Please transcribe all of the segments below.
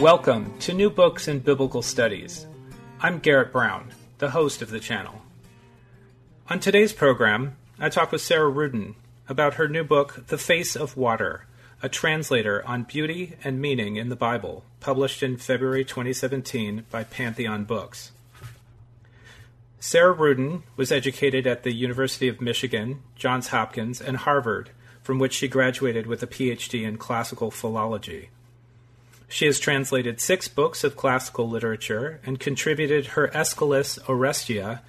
Welcome to New Books in Biblical Studies. I'm Garrett Brown, the host of the channel. On today's program, I talk with Sarah Ruden about her new book, The Face of Water A Translator on Beauty and Meaning in the Bible, published in February 2017 by Pantheon Books. Sarah Ruden was educated at the University of Michigan, Johns Hopkins, and Harvard, from which she graduated with a PhD in classical philology. She has translated six books of classical literature and contributed her Aeschylus Oresteia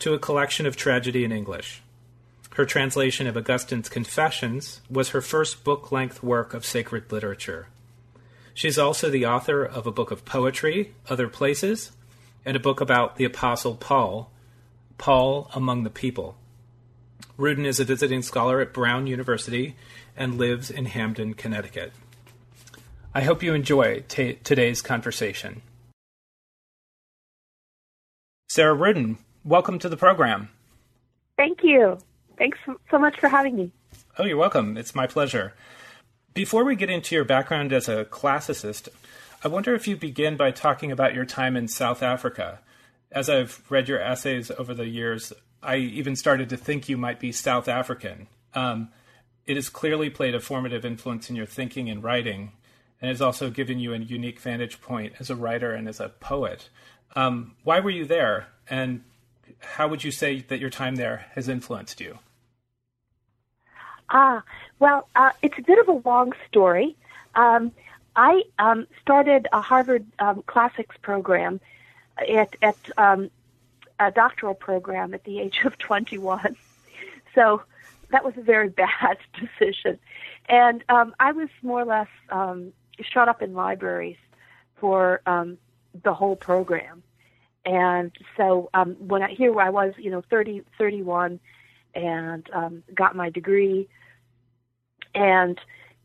to a collection of tragedy in English. Her translation of Augustine's Confessions was her first book length work of sacred literature. She is also the author of a book of poetry, Other Places, and a book about the Apostle Paul, Paul Among the People. Ruden is a visiting scholar at Brown University and lives in Hamden, Connecticut. I hope you enjoy t- today's conversation. Sarah Ruden, welcome to the program. Thank you. Thanks so much for having me. Oh, you're welcome. It's my pleasure. Before we get into your background as a classicist, I wonder if you begin by talking about your time in South Africa. As I've read your essays over the years, I even started to think you might be South African. Um, it has clearly played a formative influence in your thinking and writing, and has also given you a unique vantage point as a writer and as a poet. Um, why were you there, and how would you say that your time there has influenced you? Ah, well, uh, it's a bit of a long story. Um, I um, started a Harvard um, Classics program at, at um, a doctoral program at the age of 21. So that was a very bad decision. And um, I was more or less um, shut up in libraries for um, the whole program. And so um, when I here I was, you know, 30, 31 and um, got my degree and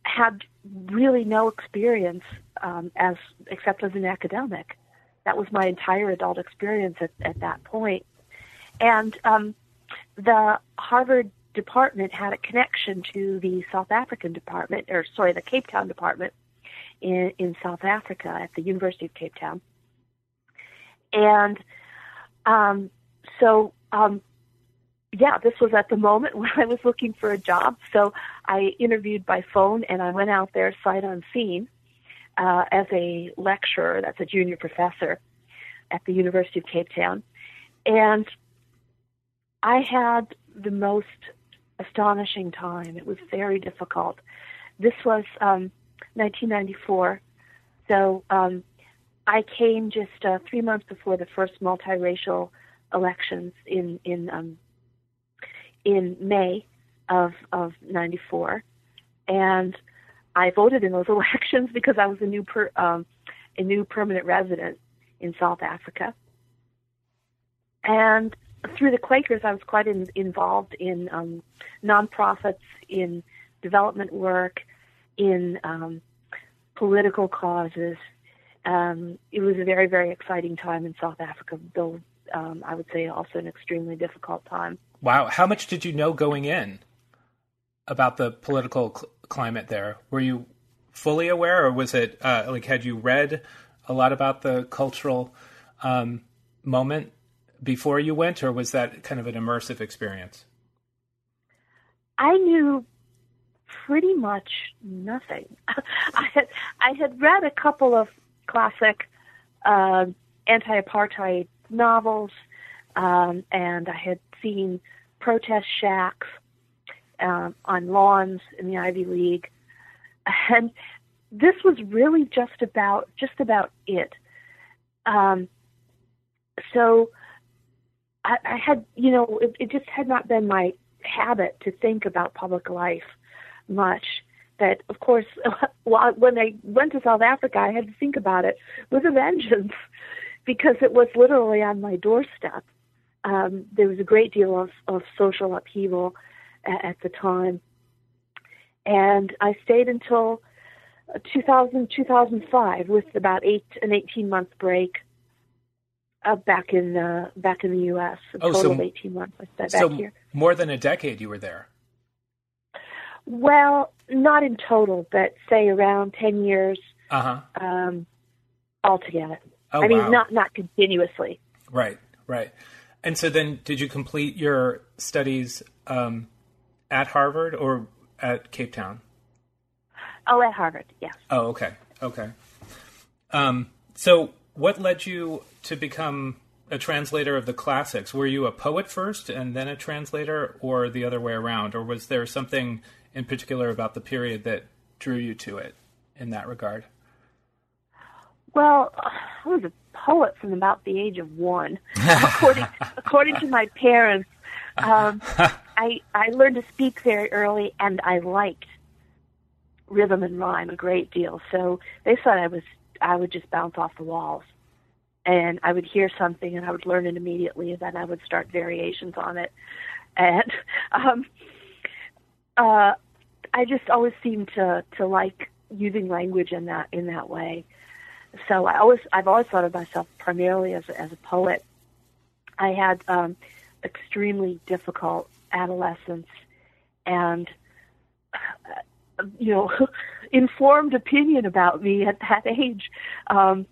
had really no experience um, as except as an academic. That was my entire adult experience at, at that point. And um, the Harvard department had a connection to the South African department, or sorry, the Cape Town department in, in South Africa at the University of Cape Town. And um, so, um, yeah, this was at the moment when I was looking for a job. So I interviewed by phone and I went out there sight unseen uh, as a lecturer, that's a junior professor at the University of Cape Town. And I had the most astonishing time. It was very difficult. This was um, 1994. So um, I came just uh, three months before the first multiracial elections in in um, in May of of '94, and I voted in those elections because I was a new per, um, a new permanent resident in South Africa, and through the Quakers, I was quite in, involved in um, nonprofits, in development work, in um, political causes. Um, it was a very, very exciting time in South Africa, though um, I would say also an extremely difficult time. Wow. How much did you know going in about the political cl- climate there? Were you fully aware, or was it uh, like had you read a lot about the cultural um, moment before you went, or was that kind of an immersive experience? I knew pretty much nothing. I had I had read a couple of classic uh, anti-apartheid novels, um, and I had seen protest shacks um, on lawns in the Ivy League, and this was really just about just about it. Um, so I, I had, you know, it, it just had not been my habit to think about public life much that of course when I went to South Africa I had to think about it with a vengeance because it was literally on my doorstep. Um, there was a great deal of, of social upheaval at, at the time. And I stayed until 2000, 2005 with about eight, an 18 month break uh, back in uh, back in the U.S. A oh, total so, of 18 months I spent so back here. more than a decade you were there. Well, not in total, but say around 10 years. Uh huh. Um, altogether. Oh, I mean, wow. not not continuously. Right, right. And so then, did you complete your studies um, at Harvard or at Cape Town? Oh, at Harvard, yes. Oh, okay, okay. Um, so, what led you to become a translator of the classics? Were you a poet first and then a translator, or the other way around? Or was there something in particular about the period that drew you to it in that regard? Well, I was a poet from about the age of one, according according to my parents. Um, I I learned to speak very early, and I liked rhythm and rhyme a great deal. So they thought I was I would just bounce off the walls, and I would hear something, and I would learn it immediately, and then I would start variations on it, and um, uh, I just always seemed to to like using language in that in that way so I always I've always thought of myself primarily as a, as a poet. I had um, extremely difficult adolescence, and uh, you know, informed opinion about me at that age. Um,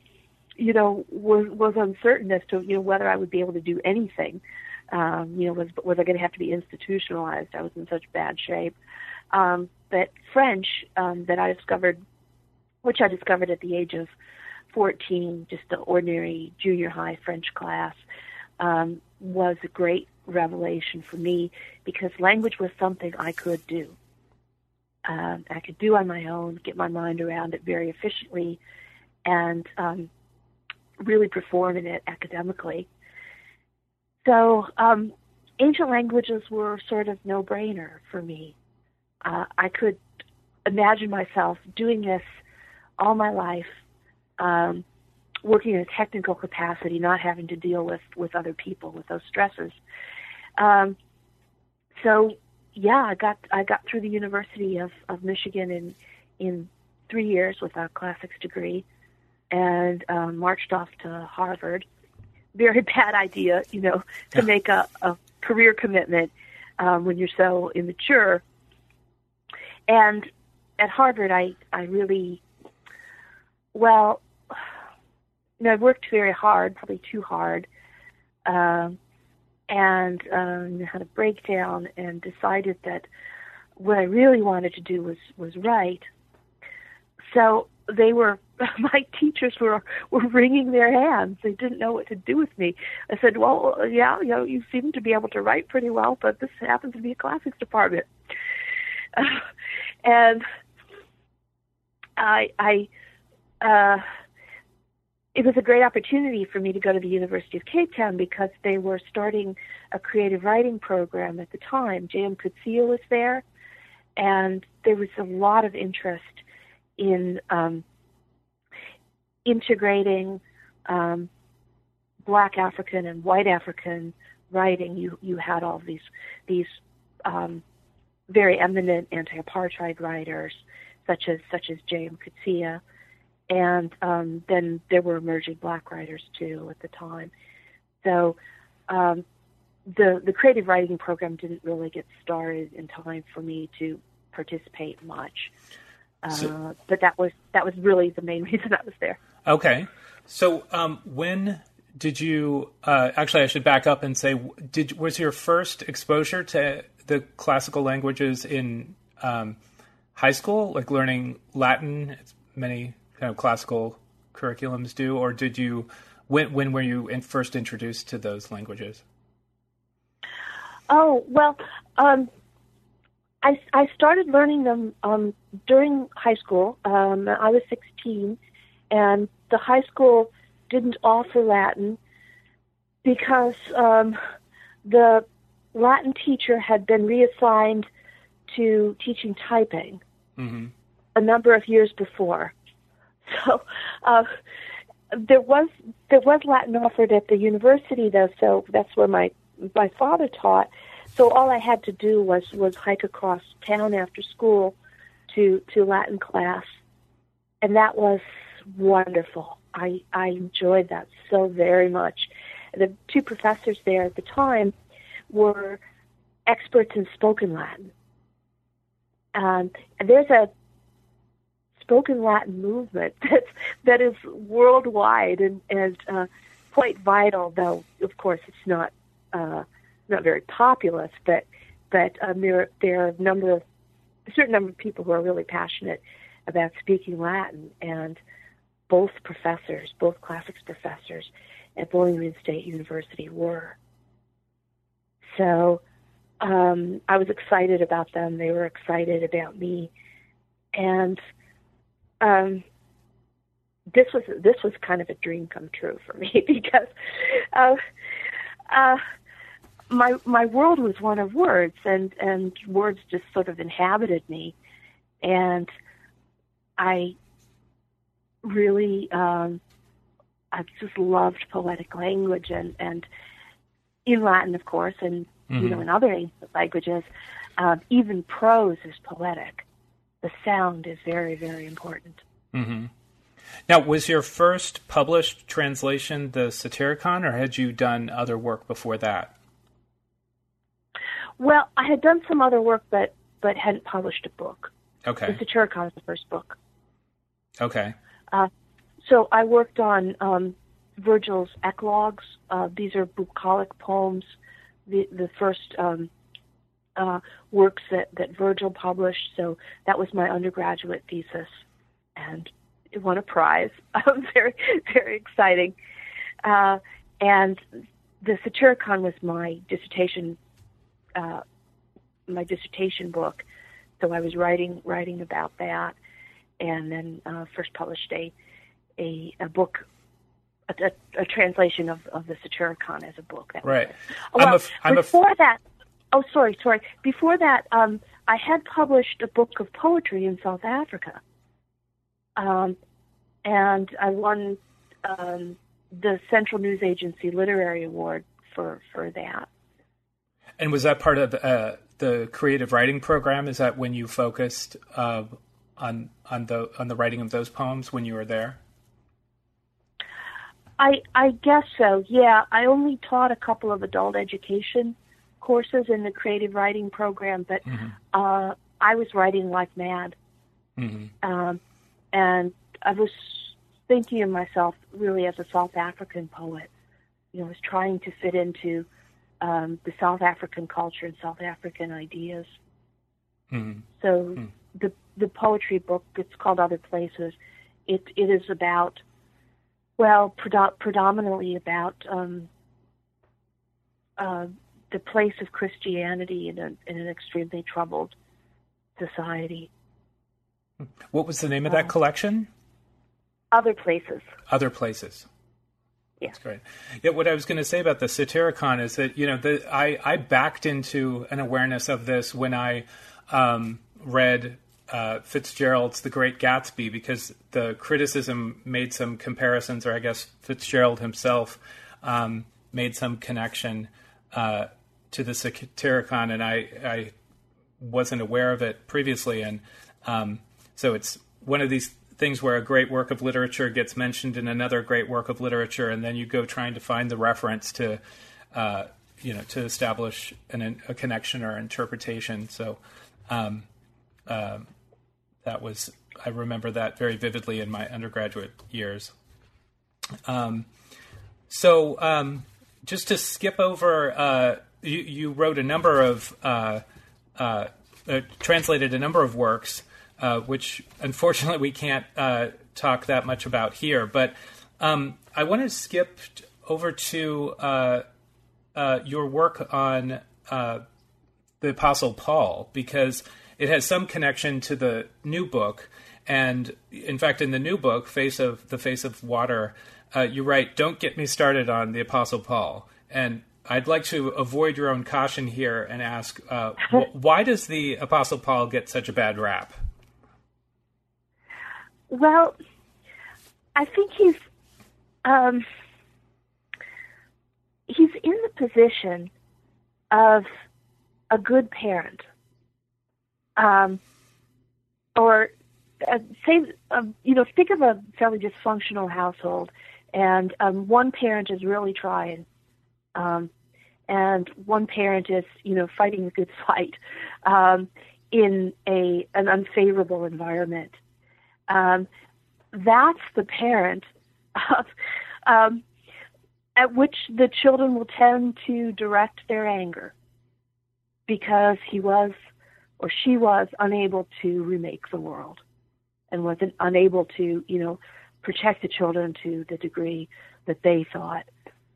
you know, was was uncertain as to you know whether I would be able to do anything. Um, you know, was was I going to have to be institutionalized? I was in such bad shape. Um, but French um, that I discovered, which I discovered at the age of 14, just an ordinary junior high French class, um, was a great revelation for me because language was something I could do. Um, I could do on my own, get my mind around it very efficiently, and um, really perform in it academically. So, um, ancient languages were sort of no brainer for me. Uh, I could imagine myself doing this all my life um, working in a technical capacity, not having to deal with with other people with those stresses. Um, so yeah, I got I got through the University of, of Michigan in in three years with a classics degree, and um, marched off to Harvard. Very bad idea, you know, to make a, a career commitment um, when you're so immature. And at Harvard, I I really well you know, I worked very hard, probably too hard, um, and um, had a breakdown and decided that what I really wanted to do was was write. So they were my teachers were were wringing their hands. They didn't know what to do with me. I said, "Well, yeah, you know, you seem to be able to write pretty well, but this happens to be a classics department." Uh, and I I uh it was a great opportunity for me to go to the University of Cape Town because they were starting a creative writing program at the time. J.M. Coetzee was there, and there was a lot of interest in um, integrating um, Black African and White African writing. You you had all these these um, very eminent anti-apartheid writers, such as such as J.M. Coetzee and um, then there were emerging black writers too at the time. So um, the the creative writing program didn't really get started in time for me to participate much. Uh, so, but that was that was really the main reason I was there. Okay, so um, when did you? Uh, actually, I should back up and say, did was your first exposure to the classical languages in um, high school, like learning Latin? As many kind of classical curriculums do, or did you? When when were you in, first introduced to those languages? Oh well, um, I I started learning them um, during high school. Um, I was sixteen, and the high school didn't offer Latin because um, the Latin teacher had been reassigned to teaching typing mm-hmm. a number of years before. So uh, there was there was Latin offered at the university though, so that's where my my father taught. So all I had to do was was hike across town after school to to Latin class, and that was wonderful. I I enjoyed that so very much. The two professors there at the time were experts in spoken Latin. Um, and there's a spoken Latin movement that that is worldwide and and uh, quite vital. Though of course it's not uh, not very populous, but but um, there there are a number of a certain number of people who are really passionate about speaking Latin, and both professors, both classics professors at Bowling Green State University were. So um, I was excited about them. They were excited about me, and um, this was this was kind of a dream come true for me because uh, uh, my my world was one of words, and and words just sort of inhabited me, and I really um, I just loved poetic language and and in Latin, of course, and mm-hmm. you know in other languages, um, even prose is poetic. The sound is very very important. Mm-hmm. Now, was your first published translation the Satyricon, or had you done other work before that? Well, I had done some other work, but but hadn't published a book. Okay. The Satyricon is the first book. Okay. Uh, so I worked on um, Virgil's eclogues. Uh, these are bucolic poems, the the first um, uh, works that that Virgil published. So that was my undergraduate thesis, and it won a prize. very very exciting. Uh, and the Satyricon was my dissertation uh, my dissertation book. So I was writing writing about that, and then uh, first published a a, a book. A, a, a, translation of, of the Satyricon as a book. That right. Well, I'm a, I'm before f- that, oh, sorry, sorry. Before that, um, I had published a book of poetry in South Africa, um, and I won um, the Central News Agency Literary Award for for that. And was that part of uh, the creative writing program? Is that when you focused uh, on on the on the writing of those poems when you were there? I I guess so. Yeah, I only taught a couple of adult education courses in the creative writing program, but mm-hmm. uh, I was writing like mad, mm-hmm. um, and I was thinking of myself really as a South African poet. You know, I was trying to fit into um, the South African culture and South African ideas. Mm-hmm. So mm-hmm. the the poetry book it's called Other Places. It it is about well pred- predominantly about um, uh, the place of Christianity in, a, in an extremely troubled society. What was the name of that uh, collection? Other places. Other places. Yeah. That's great. Yeah, what I was going to say about the Satyricon is that you know the, I I backed into an awareness of this when I um, read uh, Fitzgerald's The Great Gatsby because the criticism made some comparisons, or I guess Fitzgerald himself um, made some connection uh, to the Satyricon, and I I wasn't aware of it previously, and um, so it's one of these things where a great work of literature gets mentioned in another great work of literature, and then you go trying to find the reference to, uh, you know, to establish an, a connection or interpretation. So um, uh, that was I remember that very vividly in my undergraduate years. Um, so um, just to skip over, uh, you, you, wrote a number of uh, uh, uh, translated a number of works uh, which unfortunately we can't uh, talk that much about here. But um, I want to skip over to your work on the Apostle Paul because it has some connection to the new book. And in fact, in the new book, "Face of the Face of Water," uh, you write, "Don't get me started on the Apostle Paul." And I'd like to avoid your own caution here and ask, why does the Apostle Paul get such a bad rap? Well, I think he's um, he's in the position of a good parent, um, or uh, say, um, you know, think of a fairly dysfunctional household, and um, one parent is really trying, um, and one parent is, you know, fighting a good fight um, in a an unfavorable environment. Um, that's the parent of, um, at which the children will tend to direct their anger because he was or she was unable to remake the world and was unable to, you know, protect the children to the degree that they thought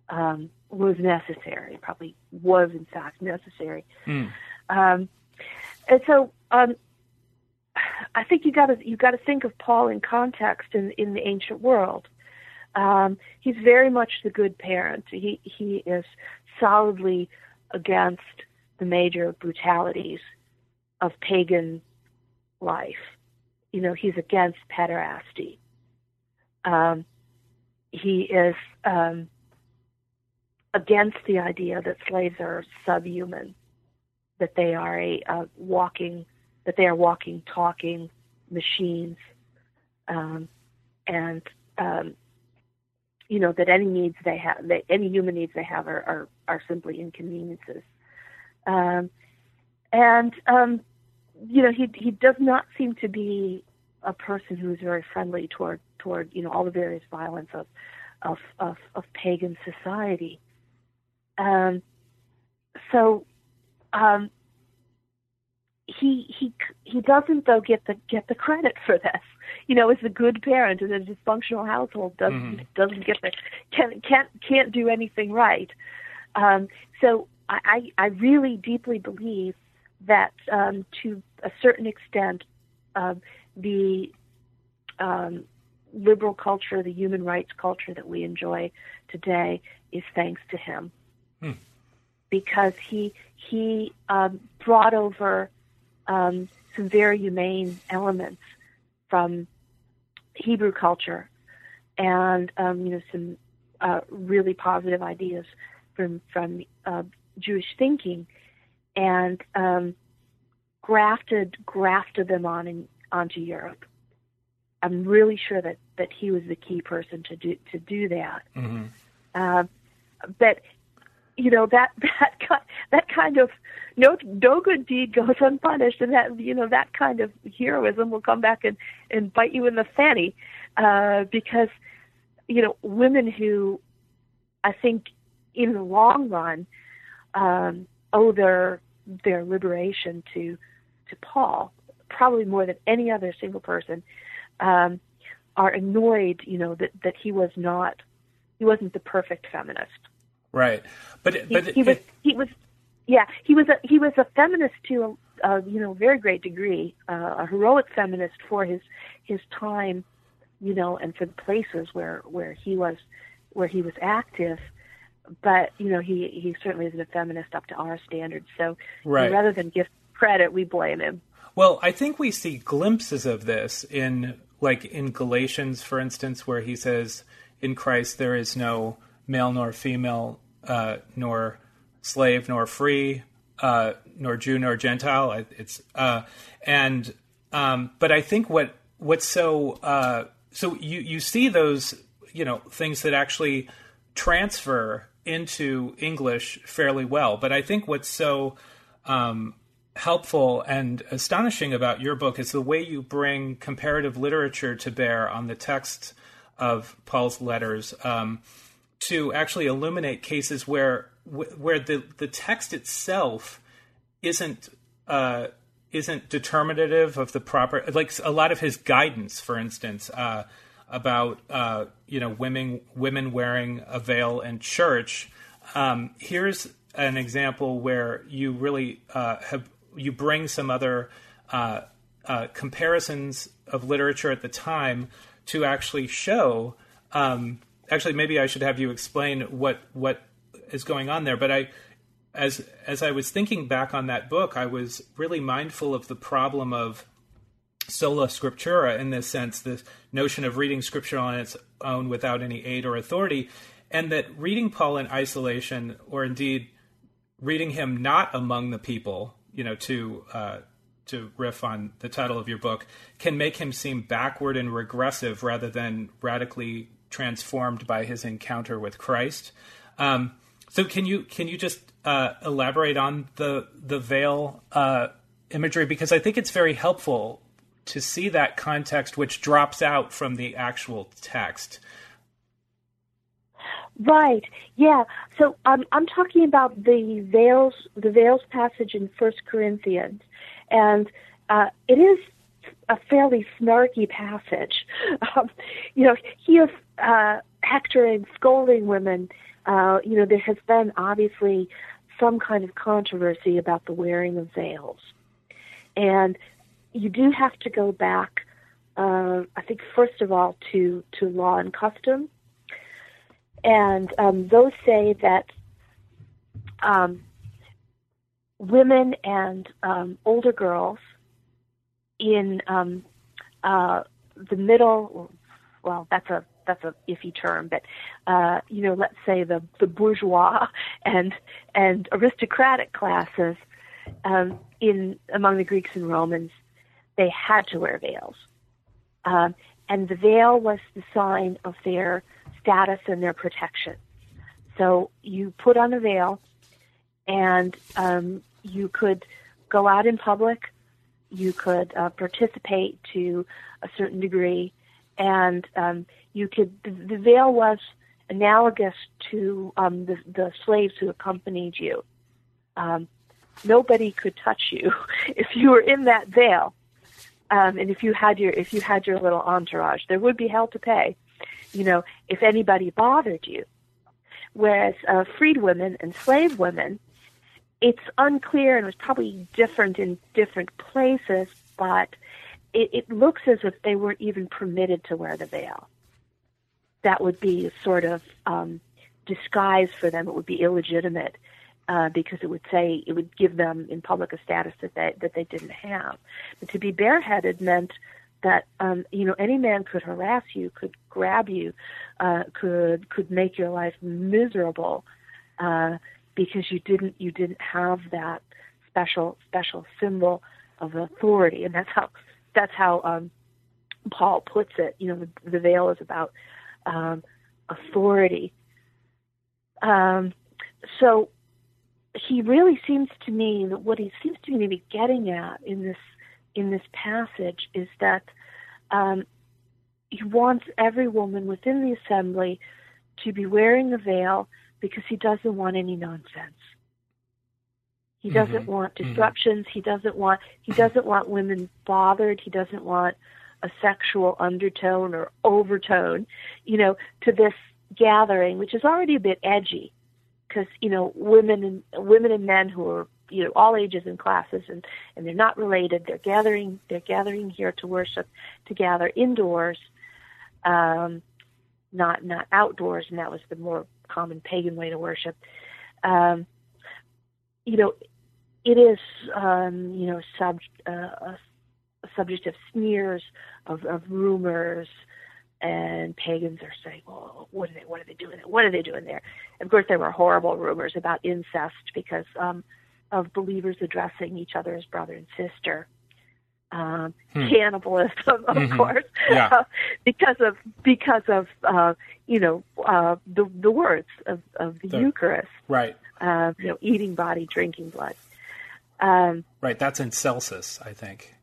um, was necessary, probably was in fact necessary. Mm. Um, and so um, I think you got to you got to think of Paul in context in in the ancient world. Um, he's very much the good parent. He he is solidly against the major brutalities of pagan life. You know, he's against pederasty. Um, he is um, against the idea that slaves are subhuman, that they are a, a walking, that they are walking, talking machines, um, and um, you know that any needs they have, that any human needs they have, are are, are simply inconveniences. Um, and um, you know, he he does not seem to be a person who is very friendly toward toward you know all the various violence of of of, of pagan society. Um, so um, he he he doesn't though get the get the credit for this. You know, as a good parent in a dysfunctional household doesn't mm-hmm. doesn't get the can't can't can't do anything right. Um, so I I really deeply believe that um, to a certain extent uh, the um, liberal culture, the human rights culture that we enjoy today, is thanks to him, hmm. because he he um, brought over um, some very humane elements from Hebrew culture, and um, you know some uh, really positive ideas from from uh, Jewish thinking, and um, grafted grafted them on in, onto Europe. I'm really sure that that he was the key person to do to do that. Mm-hmm. Uh, but you know that that that kind of no no good deed goes unpunished, and that you know that kind of heroism will come back and and bite you in the fanny, uh, because you know women who I think in the long run um, owe their their liberation to to Paul, probably more than any other single person, um, are annoyed, you know, that that he was not, he wasn't the perfect feminist. Right, but but he, he was he was, yeah, he was a he was a feminist to a, a you know very great degree, uh, a heroic feminist for his his time, you know, and for the places where where he was where he was active but you know he he certainly isn't a feminist up to our standards. So right. rather than give credit, we blame him. Well, I think we see glimpses of this in like in Galatians, for instance, where he says, "In Christ there is no male nor female, uh, nor slave nor free, uh, nor Jew nor Gentile." It's uh, and um, but I think what what's so uh, so you you see those you know things that actually transfer into English fairly well. But I think what's so um, helpful and astonishing about your book is the way you bring comparative literature to bear on the text of Paul's letters um, to actually illuminate cases where where the the text itself isn't uh, isn't determinative of the proper like a lot of his guidance, for instance. Uh, about uh, you know women women wearing a veil in church. Um, here's an example where you really uh, have you bring some other uh, uh, comparisons of literature at the time to actually show. Um, actually, maybe I should have you explain what what is going on there. But I, as as I was thinking back on that book, I was really mindful of the problem of sola scriptura in this sense, the notion of reading scripture on its own without any aid or authority, and that reading Paul in isolation, or indeed reading him not among the people, you know, to uh, to riff on the title of your book, can make him seem backward and regressive rather than radically transformed by his encounter with Christ. Um, so, can you can you just uh, elaborate on the the veil uh, imagery because I think it's very helpful to see that context which drops out from the actual text. Right. Yeah. So um, I'm talking about the veils, the veils passage in First Corinthians, and uh, it is a fairly snarky passage. Um, you know, he is uh, hectoring, scolding women. Uh, you know, there has been obviously some kind of controversy about the wearing of veils, and you do have to go back. Uh, I think first of all to to law and custom and um, those say that um, women and um, older girls in um, uh, the middle, well, that's a that's a iffy term, but uh, you know, let's say the the bourgeois and and aristocratic classes um, in among the Greeks and Romans, they had to wear veils, um, and the veil was the sign of their status and their protection. So you put on a veil, and um, you could go out in public, you could uh, participate to a certain degree, and um, you could. The, the veil was analogous to um, the, the slaves who accompanied you. Um, nobody could touch you if you were in that veil, um, and if you had your if you had your little entourage, there would be hell to pay you know, if anybody bothered you. Whereas uh, freed women and slave women, it's unclear and was probably different in different places, but it, it looks as if they weren't even permitted to wear the veil. That would be a sort of um, disguise for them. It would be illegitimate uh, because it would say it would give them in public a status that they that they didn't have. But to be bareheaded meant that um, you know any man could harass you, could grab you, uh, could could make your life miserable uh, because you didn't you didn't have that special special symbol of authority, and that's how that's how um, Paul puts it. You know, the, the veil is about um, authority. Um, so he really seems to me that what he seems to me to be getting at in this in this passage is that um, he wants every woman within the assembly to be wearing a veil because he doesn't want any nonsense. He mm-hmm. doesn't mm-hmm. want disruptions. Mm-hmm. He doesn't want he doesn't want women bothered. He doesn't want a sexual undertone or overtone, you know, to this gathering, which is already a bit edgy, because you know women and women and men who are you know all ages and classes and and they're not related they're gathering they're gathering here to worship to gather indoors um not not outdoors and that was the more common pagan way to worship um you know it is um you know sub uh, a, subject of sneers of of rumors and pagans are saying, "Well, what are they? What are they doing? What are they doing there?" Of course, there were horrible rumors about incest because um, of believers addressing each other as brother and sister. Um, hmm. Cannibalism, of mm-hmm. course, yeah. uh, because of because of uh, you know uh, the the words of, of the, the Eucharist, right? Uh, you know, eating body, drinking blood. Um, right. That's in Celsus, I think.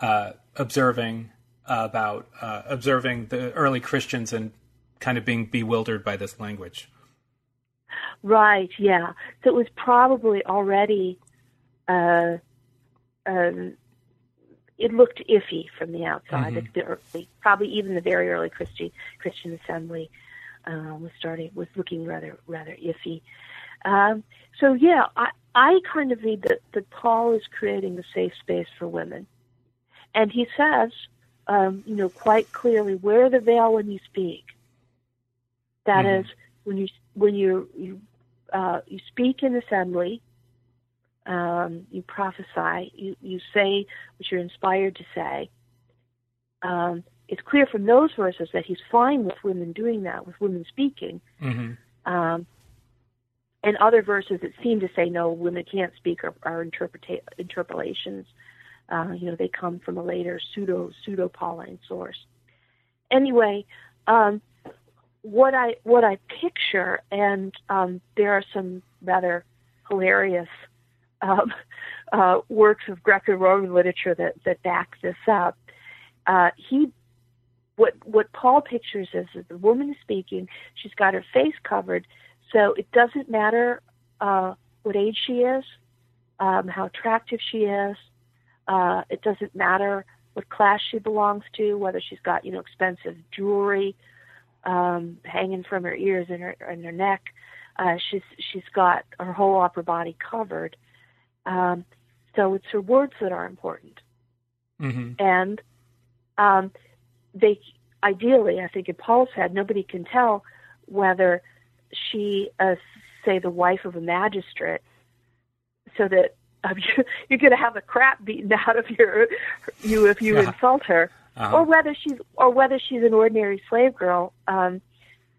Uh, observing about uh, observing the early Christians and kind of being bewildered by this language. Right, yeah. So it was probably already, uh, um, it looked iffy from the outside. Mm-hmm. The early, probably even the very early Christian Christian assembly uh, was starting was looking rather rather iffy. Um, so yeah, I I kind of read that that Paul is creating a safe space for women, and he says, um, you know, quite clearly, wear the veil when you speak. That mm-hmm. is, when you when you you uh, you speak in assembly, um, you prophesy, you, you say what you're inspired to say. Um, it's clear from those verses that he's fine with women doing that, with women speaking. Mm-hmm. Um, and other verses that seem to say no, women can't speak are, are interpreta- interpolations. Uh, you know, they come from a later pseudo pseudo Pauline source. Anyway, um, what I what I picture, and um, there are some rather hilarious um, uh, works of Greco-Roman literature that that back this up. Uh, he what what Paul pictures is that the woman is speaking. She's got her face covered, so it doesn't matter uh, what age she is, um, how attractive she is. Uh, it doesn't matter what class she belongs to, whether she's got you know expensive jewelry um, hanging from her ears and her and her neck. Uh, she's she's got her whole upper body covered. Um, so it's her words that are important, mm-hmm. and um, they ideally, I think in Paul's head, nobody can tell whether she, uh, say, the wife of a magistrate, so that um, you're going to have the crap beaten out of your you if you insult her, uh-huh. or whether she's or whether she's an ordinary slave girl um,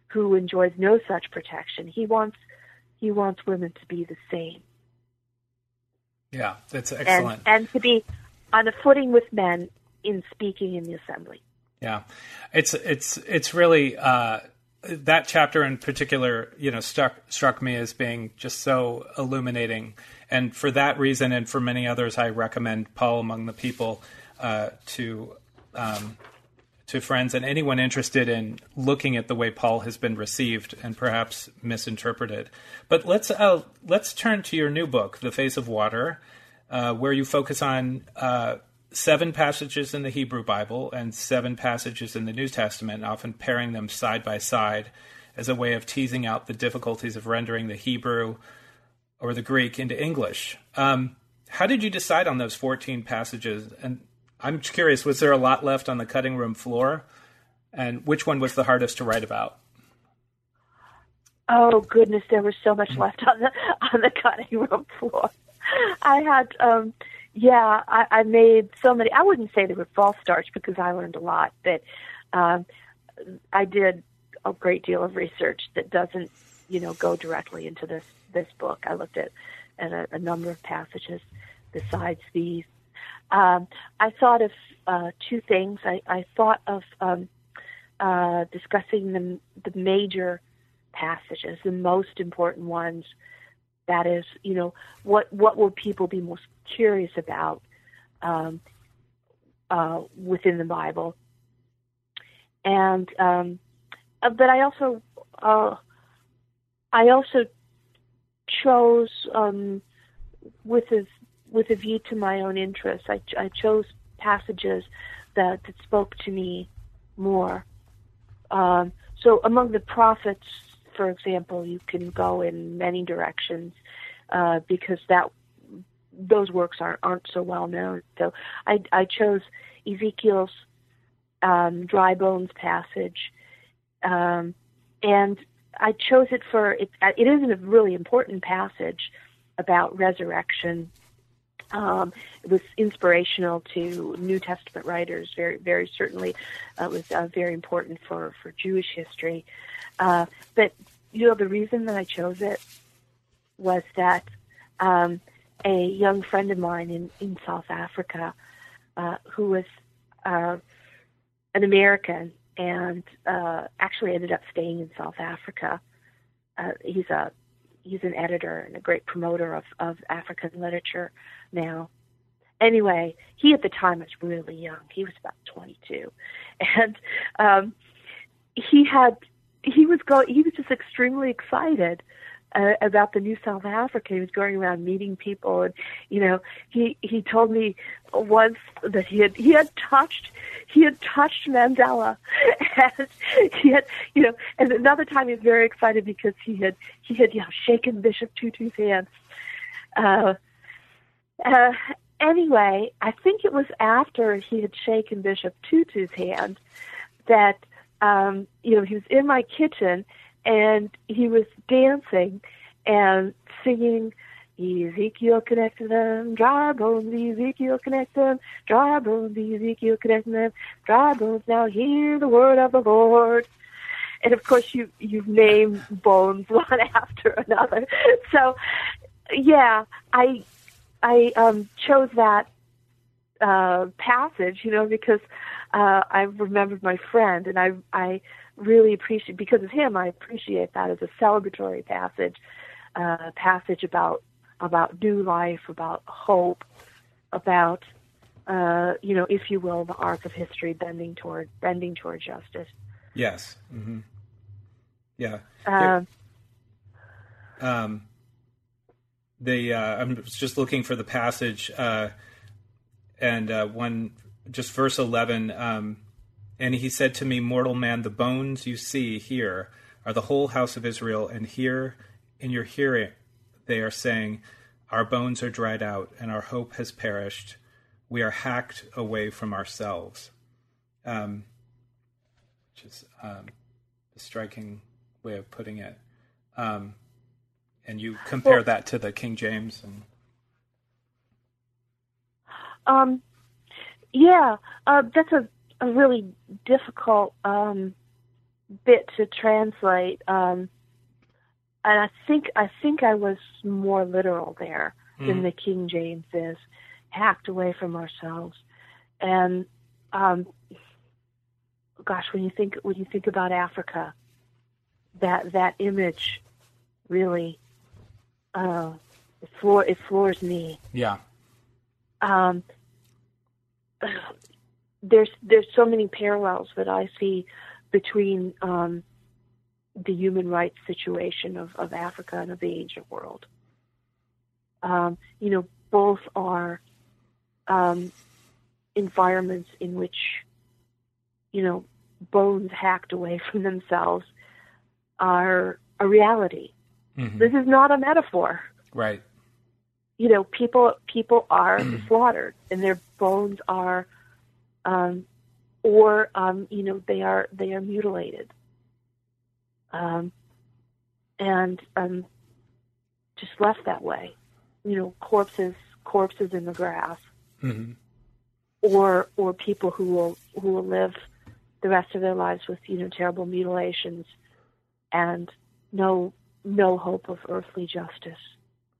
who enjoys no such protection. He wants he wants women to be the same. Yeah, that's excellent. And, and to be on a footing with men in speaking in the assembly. Yeah, it's it's it's really uh, that chapter in particular, you know, struck struck me as being just so illuminating, and for that reason, and for many others, I recommend Paul Among the People uh, to um, to friends and anyone interested in looking at the way Paul has been received and perhaps misinterpreted. But let's uh, let's turn to your new book, The Face of Water, uh, where you focus on uh, seven passages in the Hebrew Bible and seven passages in the New Testament, often pairing them side by side as a way of teasing out the difficulties of rendering the Hebrew or the Greek into English. Um, how did you decide on those 14 passages? And I'm curious, was there a lot left on the cutting room floor? And which one was the hardest to write about? Oh goodness, there was so much left on the on the cutting room floor. I had um yeah, I, I made so many. I wouldn't say they were false starts because I learned a lot, but um, I did a great deal of research that doesn't, you know, go directly into this this book. I looked at at a, a number of passages besides these. Um, I thought of uh, two things. I, I thought of um, uh, discussing the the major passages, the most important ones that is, you know, what what will people be most curious about um, uh, within the Bible? And um, uh, but I also uh, I also chose um, with a with a view to my own interests. I, I chose passages that, that spoke to me more. Um, so among the prophets, for example, you can go in many directions uh, because that those works aren't aren't so well known. So I I chose Ezekiel's um, dry bones passage, um, and I chose it for it. It is a really important passage about resurrection. Um, it was inspirational to New Testament writers. Very, very certainly, uh, it was uh, very important for for Jewish history. Uh, but you know, the reason that I chose it was that um, a young friend of mine in, in South Africa uh, who was uh, an American and uh, actually ended up staying in South Africa. He's a he's an editor and a great promoter of, of African literature now. Anyway, he at the time was really young. He was about 22, and um, he had he was going. He was just extremely excited uh, about the new South Africa. He was going around meeting people, and you know, he he told me once that he had he had touched he had touched Mandela, and he had you know, and another time he was very excited because he had he had you know shaken Bishop Tutu's hand. Uh, uh, anyway, I think it was after he had shaken Bishop Tutu's hand that um, you know he was in my kitchen and he was dancing and singing Ezekiel connected them, dry bones, Ezekiel connect them, dry bones, Ezekiel connect them, dry bones, now hear the word of the Lord. And of course you, you name bones one after another. So, yeah, I, I, um, chose that, uh, passage, you know, because, uh, I remembered my friend and I, I really appreciate because of him. I appreciate that as a celebratory passage, uh, passage about about new life, about hope, about uh, you know, if you will, the arc of history bending toward bending toward justice. Yes. Mm-hmm. Yeah. Um, um, the uh, I'm just looking for the passage, uh, and uh, one just verse eleven. Um, and he said to me, "Mortal man, the bones you see here are the whole house of Israel, and here in your hearing they are saying, Our bones are dried out, and our hope has perished. We are hacked away from ourselves." Um, which is um, a striking way of putting it. Um, and you compare well, that to the King James and. Um, yeah, uh, that's a, a really difficult um, bit to translate, um, and I think I think I was more literal there mm-hmm. than the King James is, hacked away from ourselves, and um, gosh, when you think when you think about Africa, that that image really uh, it floor it floors me. Yeah. Um, there's there's so many parallels that I see between um, the human rights situation of, of Africa and of the ancient world. Um, you know, both are um, environments in which, you know, bones hacked away from themselves are a reality. Mm-hmm. This is not a metaphor. Right. You know, people people are slaughtered and their bones are um, or um, you know, they are they are mutilated. Um, and um, just left that way. You know, corpses corpses in the grass. Mm-hmm. Or or people who will who will live the rest of their lives with you know terrible mutilations and no no hope of earthly justice.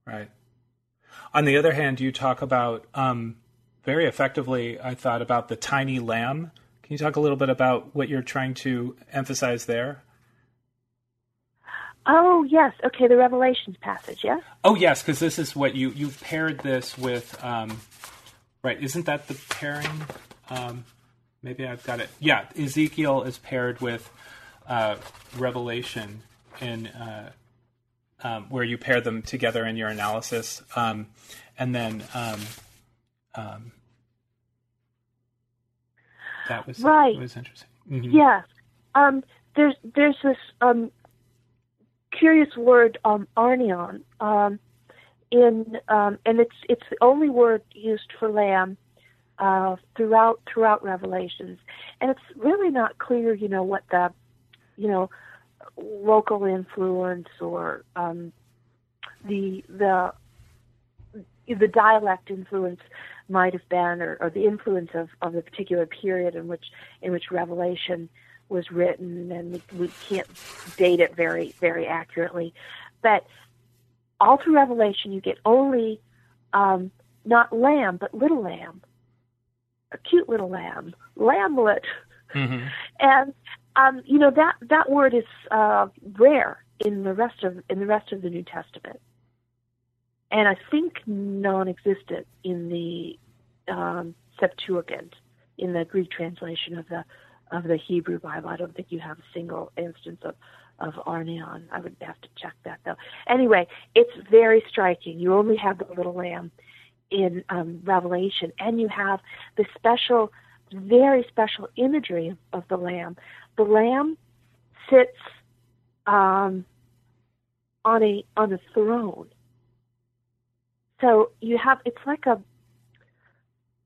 Right. On the other hand, you talk about um, very effectively. I thought about the tiny lamb. Can you talk a little bit about what you're trying to emphasize there? Oh yes, okay. The Revelations passage, yes. Oh yes, because this is what you you paired this with. Um, right? Isn't that the pairing? Um, maybe I've got it. Yeah, Ezekiel is paired with uh, Revelation in uh, um, where you pair them together in your analysis, um, and then um, um that was right. was interesting. Mm-hmm. Yes, um, there's there's this um, curious word um, arnion in and it's it's the only word used for lamb uh, throughout throughout Revelations, and it's really not clear, you know, what the you know local influence or um, the the the dialect influence might have been, or, or the influence of, of the particular period in which in which Revelation was written, and we, we can't date it very very accurately. But all through Revelation, you get only um, not lamb, but little lamb a cute little lamb, lamblet. Mm-hmm. And um, you know that that word is uh, rare in the rest of in the rest of the New Testament, and I think non-existent in the um, Septuagint, in the Greek translation of the of the Hebrew Bible. I don't think you have a single instance of of Arnion. I would have to check that though. Anyway, it's very striking. You only have the little lamb, in um, Revelation, and you have the special, very special imagery of the Lamb. The Lamb sits um, on a on a throne. So you have it's like a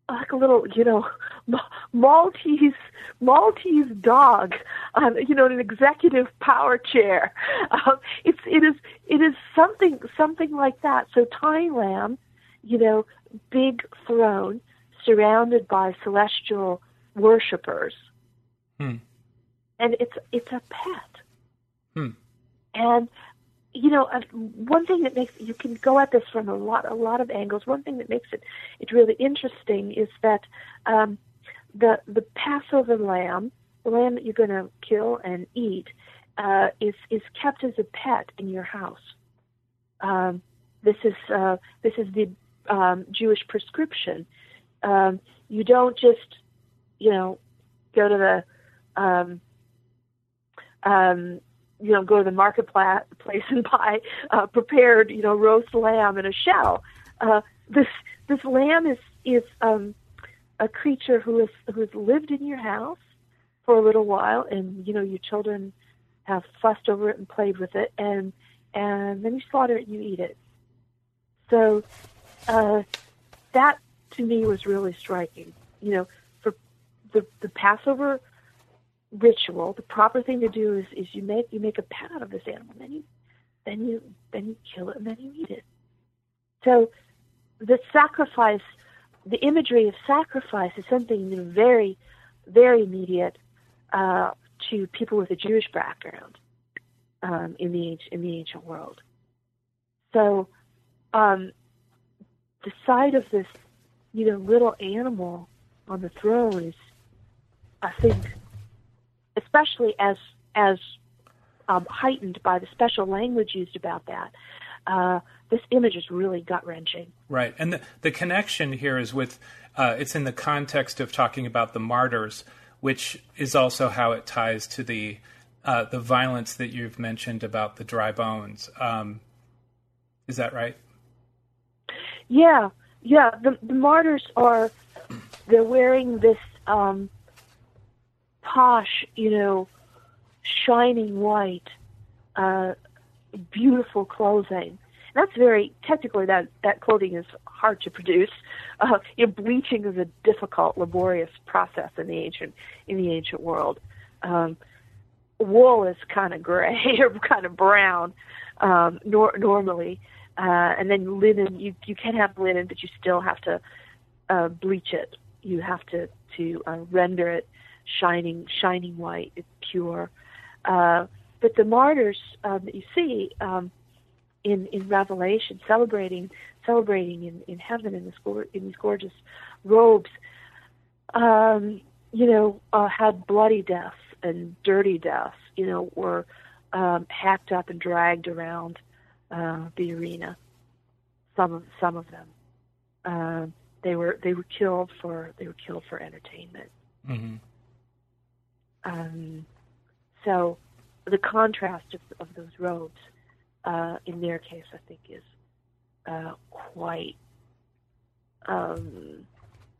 like a little you know Maltese Maltese dog on you know an executive power chair. Um, it's it is it is something something like that. So tiny lamb, you know, big throne surrounded by celestial worshippers. Hmm. And it's it's a pet. Hmm. And you know, one thing that makes you can go at this from a lot a lot of angles. One thing that makes it it really interesting is that um, the the Passover lamb, the lamb that you're going to kill and eat, uh, is is kept as a pet in your house. Um, this is uh, this is the um, Jewish prescription. Um, you don't just, you know, go to the, um, um, you know, go to the marketplace place and buy uh, prepared, you know, roast lamb in a shell. Uh, this this lamb is is um, a creature who has who has lived in your house for a little while, and you know your children have fussed over it and played with it, and and then you slaughter it and you eat it. So uh, that to me was really striking. You know, for the the Passover ritual, the proper thing to do is, is you make you make a pat of this animal, then you then you then you kill it and then you eat it. So the sacrifice, the imagery of sacrifice is something very, very immediate uh, to people with a Jewish background um, in the in the ancient world. So um, the sight of this, you know, little animal on the throne is, I think, especially as as um, heightened by the special language used about that. Uh, this image is really gut wrenching. Right, and the, the connection here is with uh, it's in the context of talking about the martyrs, which is also how it ties to the uh, the violence that you've mentioned about the dry bones. Um, is that right? Yeah, yeah. The, the martyrs are they're wearing this um, posh, you know, shining white, uh, beautiful clothing. That's very technically that that clothing is hard to produce. Uh, you know, bleaching is a difficult, laborious process in the ancient in the ancient world. Um, wool is kind of gray or kind of brown um, nor- normally, uh, and then linen, you you can have linen, but you still have to uh, bleach it. You have to to uh, render it shining shining white, it's pure. Uh, but the martyrs um, that you see um, in in Revelation, celebrating celebrating in, in heaven in this in these gorgeous robes, um, you know, uh, had bloody deaths and dirty deaths. You know, were um, hacked up and dragged around uh, the arena. Some of some of them, uh, they were they were killed for they were killed for entertainment. Mm-hmm. Um, so the contrast of, of those robes, uh, in their case, I think is uh, quite um,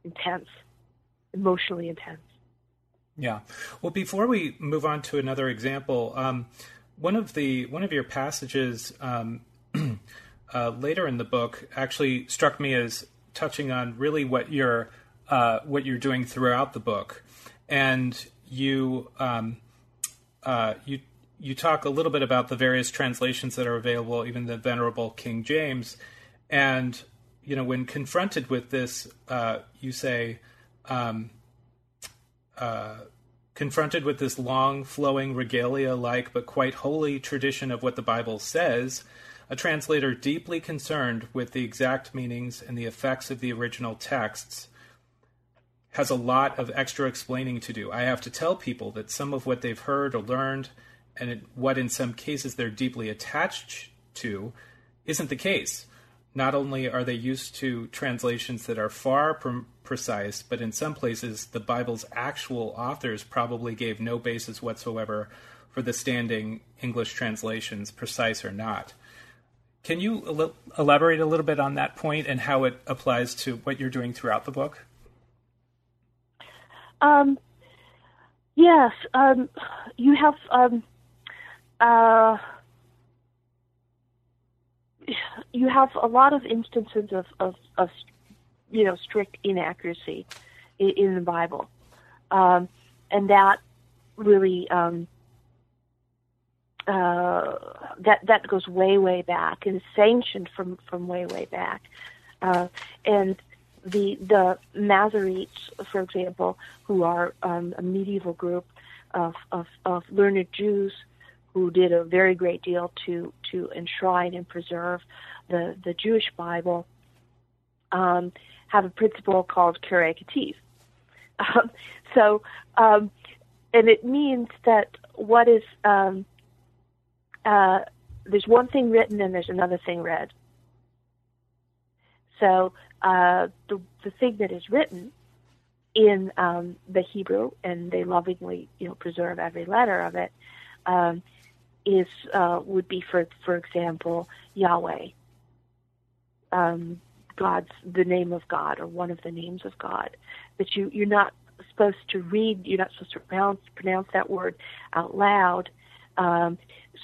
intense, emotionally intense. Yeah. Well, before we move on to another example, um, one of the one of your passages um, uh, later in the book actually struck me as touching on really what you're uh, what you're doing throughout the book, and you um, uh, you you talk a little bit about the various translations that are available, even the Venerable King James, and you know when confronted with this, uh, you say. Um, uh, Confronted with this long, flowing, regalia like but quite holy tradition of what the Bible says, a translator deeply concerned with the exact meanings and the effects of the original texts has a lot of extra explaining to do. I have to tell people that some of what they've heard or learned, and what in some cases they're deeply attached to, isn't the case. Not only are they used to translations that are far from precise, but in some places, the Bible's actual authors probably gave no basis whatsoever for the standing English translations, precise or not. Can you elaborate a little bit on that point and how it applies to what you're doing throughout the book? Um, yes, um, you have um, uh, you have a lot of instances of, of, of you know strict inaccuracy in, in the Bible, um, and that really um, uh, that that goes way way back and is sanctioned from from way way back, uh, and the the Masoretes, for example, who are um, a medieval group of, of, of learned Jews who did a very great deal to to enshrine and preserve the the Jewish Bible, um, have a principle called Ketiv. Um, so, um, and it means that what is um, uh, there's one thing written and there's another thing read. So uh, the the thing that is written in um, the Hebrew, and they lovingly you know preserve every letter of it, um, is uh, would be for for example Yahweh, um, God's the name of God or one of the names of God. But you you're not supposed to read. You're not supposed to pronounce pronounce that word out loud. Um,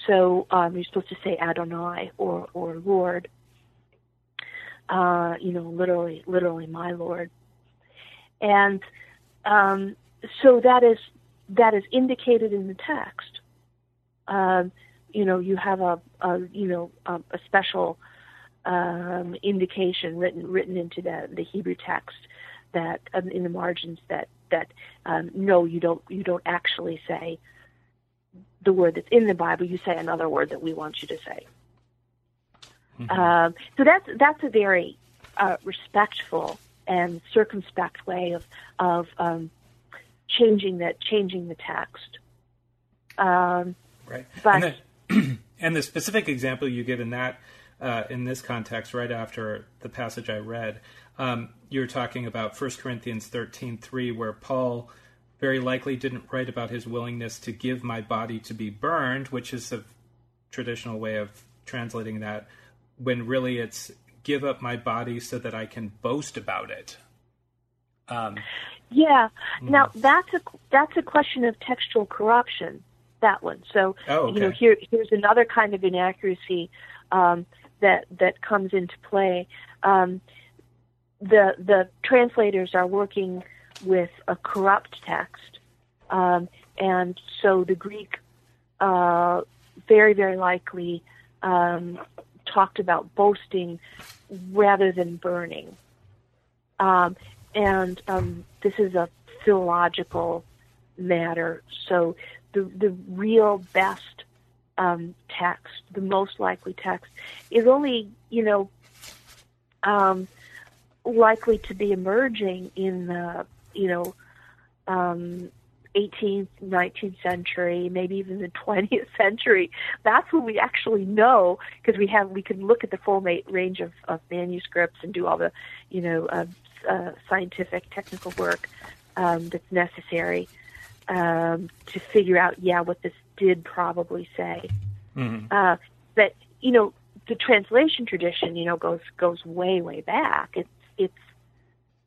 so um, you're supposed to say Adonai or or Lord. Uh, you know, literally, literally, my Lord. And um, so that is that is indicated in the text. Um, you know, you have a, a you know a, a special um, indication written written into the the Hebrew text that um, in the margins that that um, no, you don't you don't actually say the word that's in the Bible. You say another word that we want you to say. Mm-hmm. Um, so that's that's a very uh, respectful and circumspect way of of um, changing that changing the text. Um, right. But and the, and the, specific example you give in that uh, in this context, right after the passage I read, um, you're talking about 1 Corinthians thirteen three, where Paul very likely didn't write about his willingness to give my body to be burned, which is a traditional way of translating that, when really it's give up my body so that I can boast about it. Um, yeah. Mm. Now that's a that's a question of textual corruption. That one. So oh, okay. you know, here here's another kind of inaccuracy um, that that comes into play. Um, the the translators are working with a corrupt text, um, and so the Greek uh, very very likely um, talked about boasting rather than burning, um, and um, this is a philological matter. So the the real best um, text, the most likely text, is only you know um, likely to be emerging in the you know um, 18th, 19th century, maybe even the 20th century. That's when we actually know because we have we can look at the full range of, of manuscripts and do all the you know uh, uh, scientific technical work um, that's necessary um, to figure out yeah what this did probably say. Mm-hmm. Uh, but you know the translation tradition you know goes goes way way back. It's it's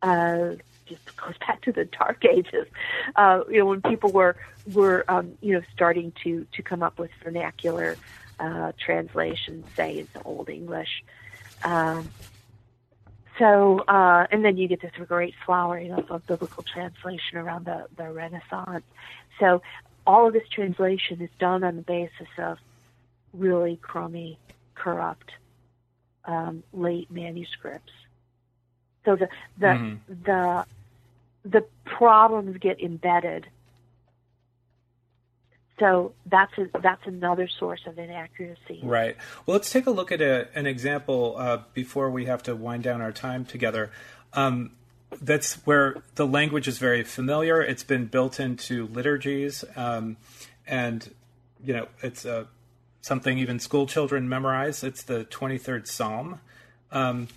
uh, just goes back to the dark ages. Uh, you know, when people were were um, you know starting to to come up with vernacular uh, translations, say in Old English. Um, so, uh, and then you get this great flowering of, of biblical translation around the, the Renaissance. So, all of this translation is done on the basis of really crummy, corrupt, um, late manuscripts. So the the mm-hmm. the the problems get embedded. So that's a, that's another source of inaccuracy. Right. Well, let's take a look at a, an example uh, before we have to wind down our time together. Um, that's where the language is very familiar. It's been built into liturgies, um, and you know it's uh, something even school children memorize. It's the twenty third Psalm. Um,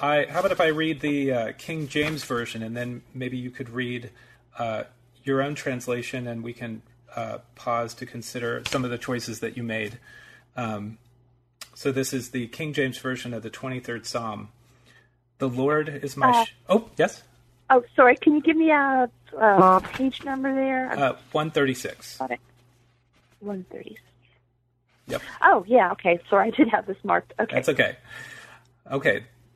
I how about if I read the uh, King James version, and then maybe you could read uh, your own translation, and we can uh, pause to consider some of the choices that you made. Um, so this is the King James version of the twenty third Psalm. The Lord is my. Uh, sh- oh yes. Oh, sorry. Can you give me a, a page number there? Uh, one thirty six. Got it. One thirty. Yep. Oh yeah. Okay. Sorry, I did have this marked. Okay. That's okay. Okay.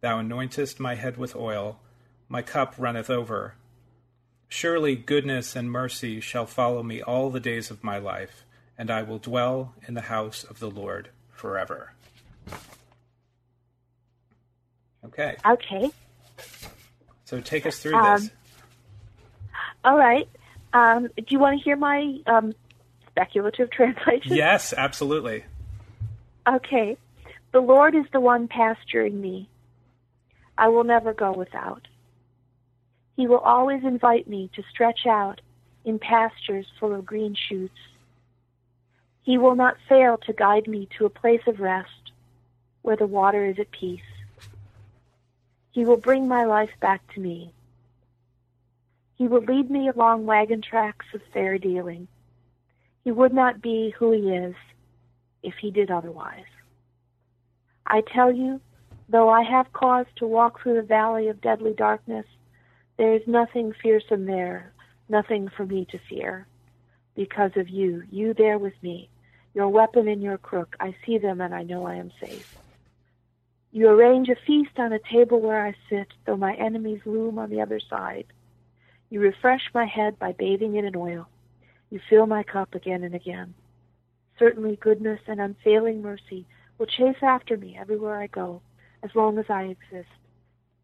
Thou anointest my head with oil, my cup runneth over. Surely goodness and mercy shall follow me all the days of my life, and I will dwell in the house of the Lord forever. Okay. Okay. So take us through Um, this. All right. Um, do you want to hear my um, speculative translation? Yes, absolutely. Okay. The Lord is the one pasturing me. I will never go without. He will always invite me to stretch out in pastures full of green shoots. He will not fail to guide me to a place of rest where the water is at peace. He will bring my life back to me. He will lead me along wagon tracks of fair dealing. He would not be who he is if he did otherwise. I tell you, though I have cause to walk through the valley of deadly darkness, there is nothing fearsome there, nothing for me to fear. Because of you, you there with me, your weapon and your crook, I see them and I know I am safe. You arrange a feast on a table where I sit, though my enemies loom on the other side. You refresh my head by bathing it in oil. You fill my cup again and again. Certainly goodness and unfailing mercy will chase after me everywhere I go, as long as I exist,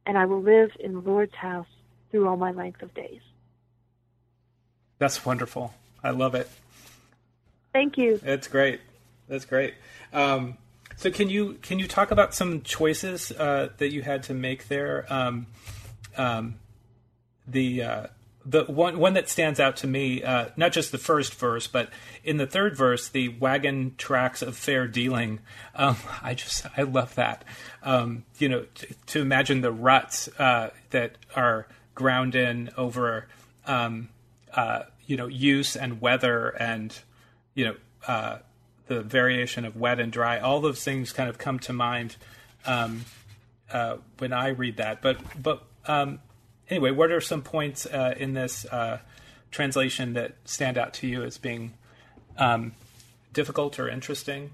and I will live in the Lord's house through all my length of days. That's wonderful. I love it. Thank you. It's great. That's great. Um, so can you can you talk about some choices uh, that you had to make there? Um, um, the uh, the one one that stands out to me, uh, not just the first verse, but in the third verse, the wagon tracks of fair dealing. Um, I just I love that. Um, you know, to, to imagine the ruts uh, that are ground in over um, uh, you know use and weather and you know uh, the variation of wet and dry. All those things kind of come to mind um, uh, when I read that. But but um, anyway, what are some points uh, in this uh, translation that stand out to you as being um, difficult or interesting?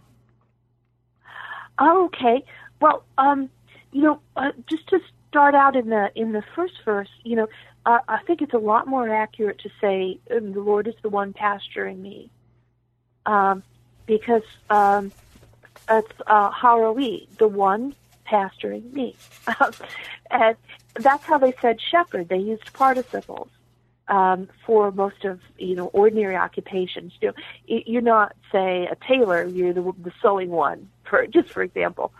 Okay. Well, um, you know, uh, just to start out in the in the first verse, you know, I think it's a lot more accurate to say um, the Lord is the one pasturing me, um, because um, it's uh, Haroi, the one pasturing me, and that's how they said shepherd. They used participles um, for most of you know ordinary occupations. You know, you're not say a tailor. You're the the sewing one, for just for example,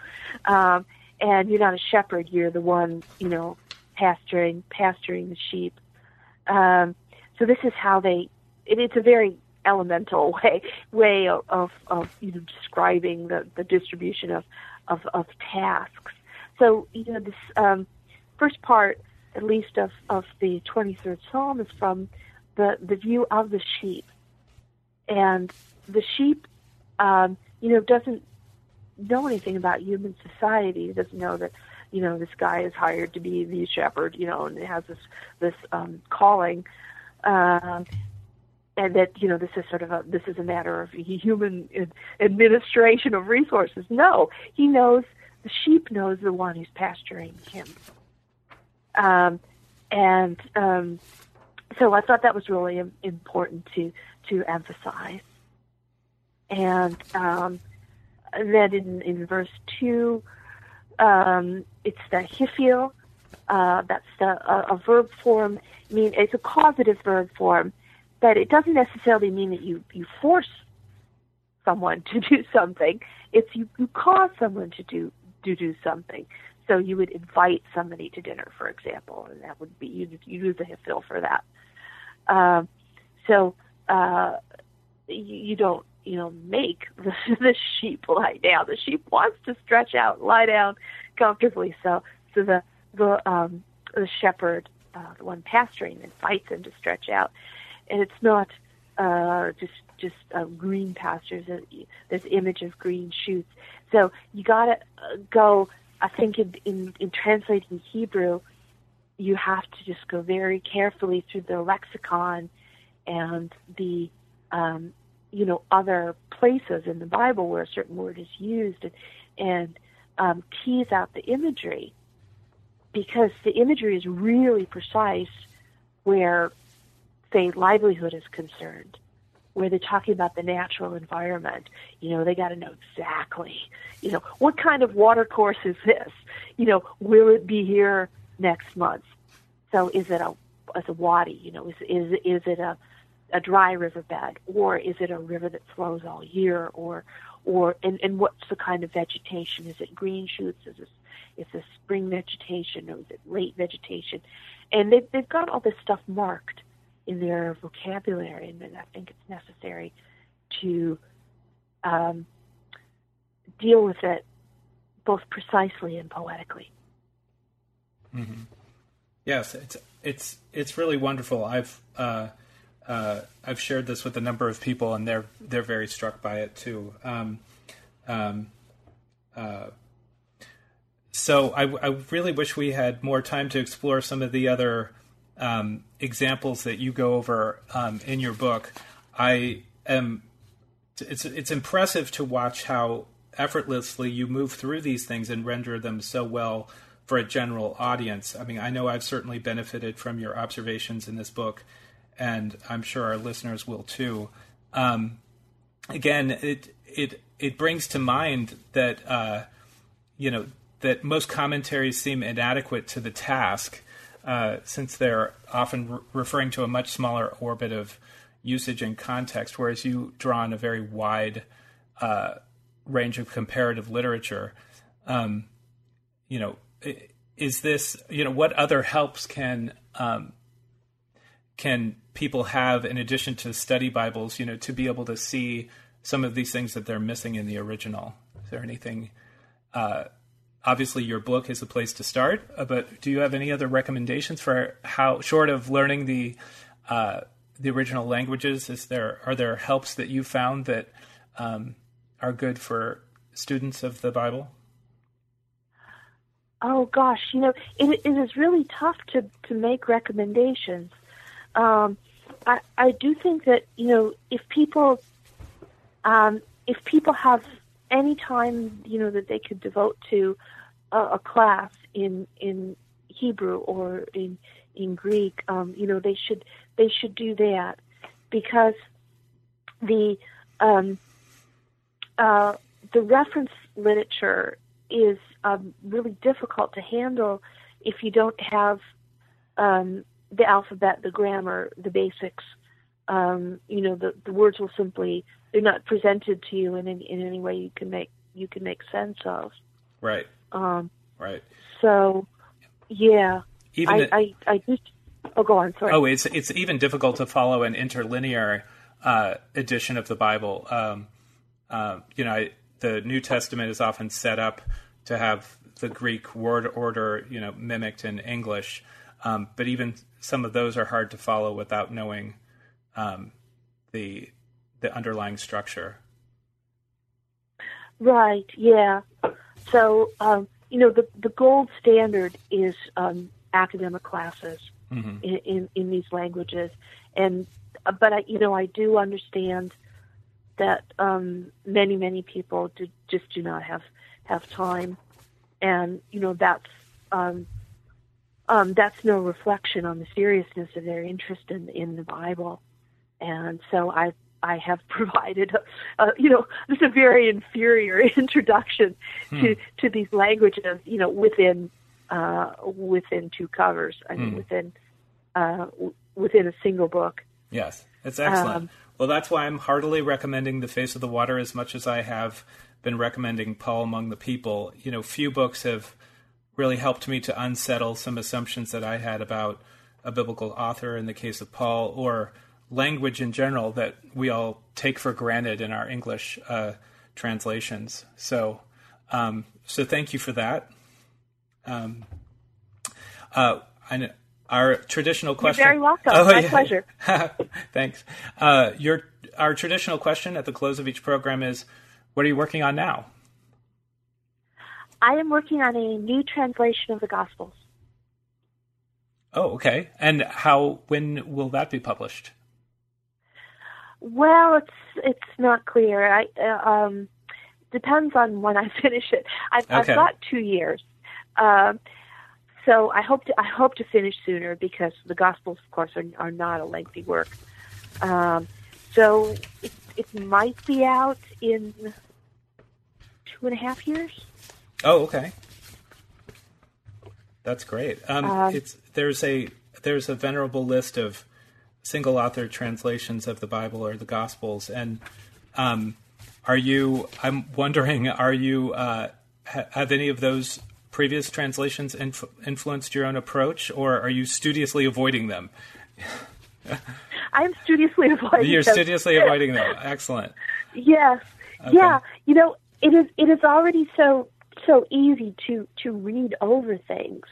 um, and you're not a shepherd. You're the one you know pasturing pasturing the sheep. Um, so this is how they. It, it's a very elemental way way of of, of you know describing the the distribution of of, of tasks. So you know this um, first part, at least of of the 23rd Psalm, is from the the view of the sheep, and the sheep, um, you know, doesn't know anything about human society. It doesn't know that you know this guy is hired to be the shepherd, you know, and has this this um, calling. Um, and that you know this is sort of a this is a matter of human administration of resources. No, he knows the sheep knows the one who's pasturing him, um, and um, so I thought that was really important to to emphasize. And um, then in in verse two, um, it's the hifil. Uh, that's the, a, a verb form. I mean, it's a causative verb form but it doesn't necessarily mean that you you force someone to do something. It's you, you cause someone to do to do something. So you would invite somebody to dinner, for example, and that would be you you use a hifil for that. Um, so uh, you, you don't you know make the, the sheep lie down. The sheep wants to stretch out, lie down comfortably. So so the the um, the shepherd, uh, the one pasturing, invites him to stretch out and it's not uh, just just uh, green pastures. There's image of green shoots. So you got to uh, go. I think in, in in translating Hebrew, you have to just go very carefully through the lexicon and the um, you know other places in the Bible where a certain word is used, and, and um, tease out the imagery because the imagery is really precise where say livelihood is concerned. Where they're talking about the natural environment. You know, they got to know exactly, you know, what kind of water course is this? You know, will it be here next month? So is it a as a wadi? You know, is is is it a a dry riverbed or is it a river that flows all year or or and, and what's the kind of vegetation? Is it green shoots? Is this is this spring vegetation or is it late vegetation? And they've they've got all this stuff marked in their vocabulary, and then I think it's necessary to um, deal with it both precisely and poetically. Mm-hmm. Yes, it's it's it's really wonderful. I've uh, uh, I've shared this with a number of people, and they're they're very struck by it too. Um, um, uh, so I, I, really wish we had more time to explore some of the other um, examples that you go over um, in your book. I am. It's it's impressive to watch how effortlessly you move through these things and render them so well for a general audience. I mean, I know I've certainly benefited from your observations in this book, and I'm sure our listeners will too. Um, again, it it it brings to mind that uh, you know that most commentaries seem inadequate to the task, uh, since they're often re- referring to a much smaller orbit of usage and context, whereas you draw on a very wide uh, range of comparative literature. Um, you know, is this you know what other helps can um, can people have in addition to study Bibles? You know, to be able to see some of these things that they're missing in the original. Is there anything? Uh, obviously, your book is a place to start, uh, but do you have any other recommendations for how, short of learning the uh, the original languages, is there are there helps that you found that um, are good for students of the Bible? Oh gosh, you know, it, it is really tough to to make recommendations. Um, I I do think that you know if people um, if people have any time you know that they could devote to a, a class in in Hebrew or in in Greek, um, you know they should they should do that because the um, uh, the reference literature is um, really difficult to handle if you don't have um, the alphabet, the grammar, the basics. Um, you know, the, the words will simply they're not presented to you in any, in any way you can make you can make sense of. Right. Um, right. So, yeah, even I, it, I, I just oh go on sorry. Oh, it's it's even difficult to follow an interlinear uh, edition of the Bible. Um, uh, you know, I, the New Testament is often set up to have the Greek word order, you know, mimicked in English. Um, but even some of those are hard to follow without knowing um, the the underlying structure. Right. Yeah. So um, you know, the the gold standard is um, academic classes mm-hmm. in, in, in these languages, and uh, but I you know I do understand that um, many many people do, just do not have have time, and you know that's um, um, that's no reflection on the seriousness of their interest in in the Bible, and so I I have provided a, a you know just a very inferior introduction hmm. to to these languages you know within uh, within two covers I mean hmm. within uh, within a single book. Yes, it's excellent. Um, well, that's why I'm heartily recommending The Face of the Water as much as I have been recommending Paul Among the People. You know, few books have really helped me to unsettle some assumptions that I had about a biblical author in the case of Paul or language in general that we all take for granted in our English uh, translations. So, um, so thank you for that. Um, uh, I, our traditional question. You're very welcome. Oh, My yeah. pleasure. Thanks. Uh, your our traditional question at the close of each program is, "What are you working on now?" I am working on a new translation of the Gospels. Oh, okay. And how? When will that be published? Well, it's it's not clear. I uh, um, depends on when I finish it. I've, okay. I've got two years. Uh, so I hope to I hope to finish sooner because the Gospels, of course, are, are not a lengthy work. Um, so it, it might be out in two and a half years. Oh, okay. That's great. Um, Um, it's there's a there's a venerable list of single author translations of the Bible or the Gospels, and um, are you? I'm wondering, are you? Uh, ha- have any of those previous translations inf- influenced your own approach, or are you studiously avoiding them? I am studiously avoiding. Them. You're them. studiously avoiding them. Excellent. Yes. Okay. Yeah. You know, it is it is already so so easy to to read over things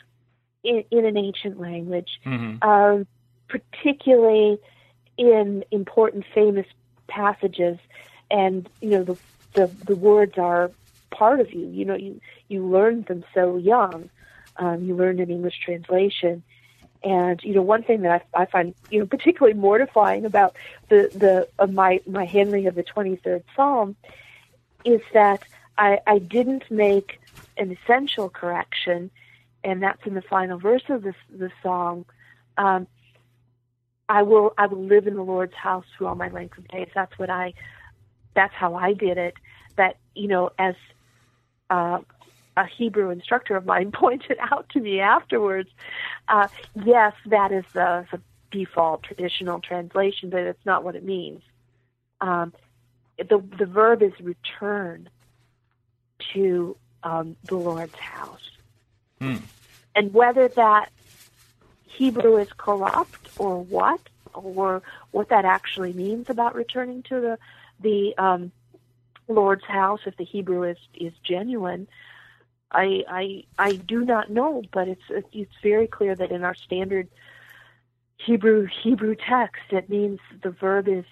in, in an ancient language, hmm um, particularly in important famous passages, and you know the the the words are part of you. You know, you you learn them so young. Um, you learn an English translation. And you know, one thing that I, I find you know particularly mortifying about the the uh, my my handling of the twenty third Psalm is that I, I didn't make an essential correction, and that's in the final verse of the the song. Um, I will I will live in the Lord's house through all my length of days. That's what I. That's how I did it. That you know, as uh, a Hebrew instructor of mine pointed out to me afterwards, uh, yes, that is the, the default traditional translation, but it's not what it means. Um, the the verb is return to um, the Lord's house, Hmm. and whether that Hebrew is corrupt or what, or what that actually means about returning to the the um, Lord's house, if the Hebrew is is genuine, I I I do not know, but it's it's very clear that in our standard Hebrew Hebrew text, it means the verb is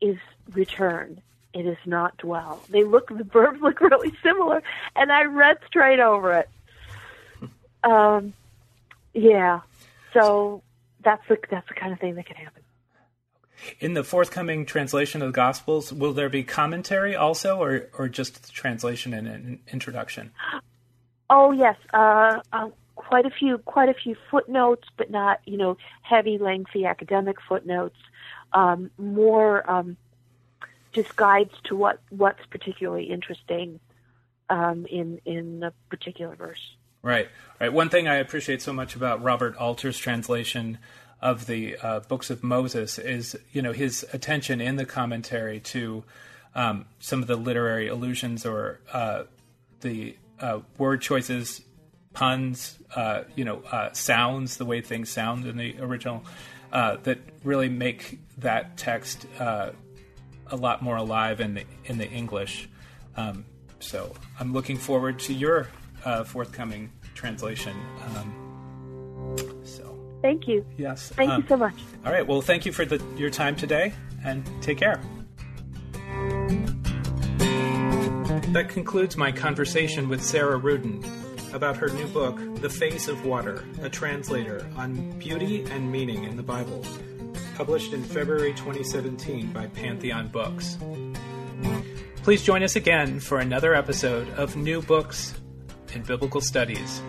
is return. It is not dwell. They look the verbs look really similar, and I read straight over it. Um, yeah. So that's the that's the kind of thing that can happen. In the forthcoming translation of the Gospels, will there be commentary also, or or just the translation and an introduction? Oh yes, uh, uh, quite a few, quite a few footnotes, but not you know heavy, lengthy academic footnotes. Um, more um, just guides to what what's particularly interesting um, in in a particular verse. Right, right. One thing I appreciate so much about Robert Alter's translation of the uh, books of Moses is, you know, his attention in the commentary to um, some of the literary allusions or uh, the uh, word choices, puns, uh, you know, uh, sounds, the way things sound in the original, uh, that really make that text a lot more alive in the in the English. Um, so I'm looking forward to your uh, forthcoming translation. Um, so Thank you. yes, Thank um, you so much. All right. Well, thank you for the, your time today, and take care. That concludes my conversation with Sarah Ruden about her new book, The Face of Water, a translator on beauty and meaning in the Bible, published in February 2017 by Pantheon Books. Please join us again for another episode of New Books in Biblical Studies.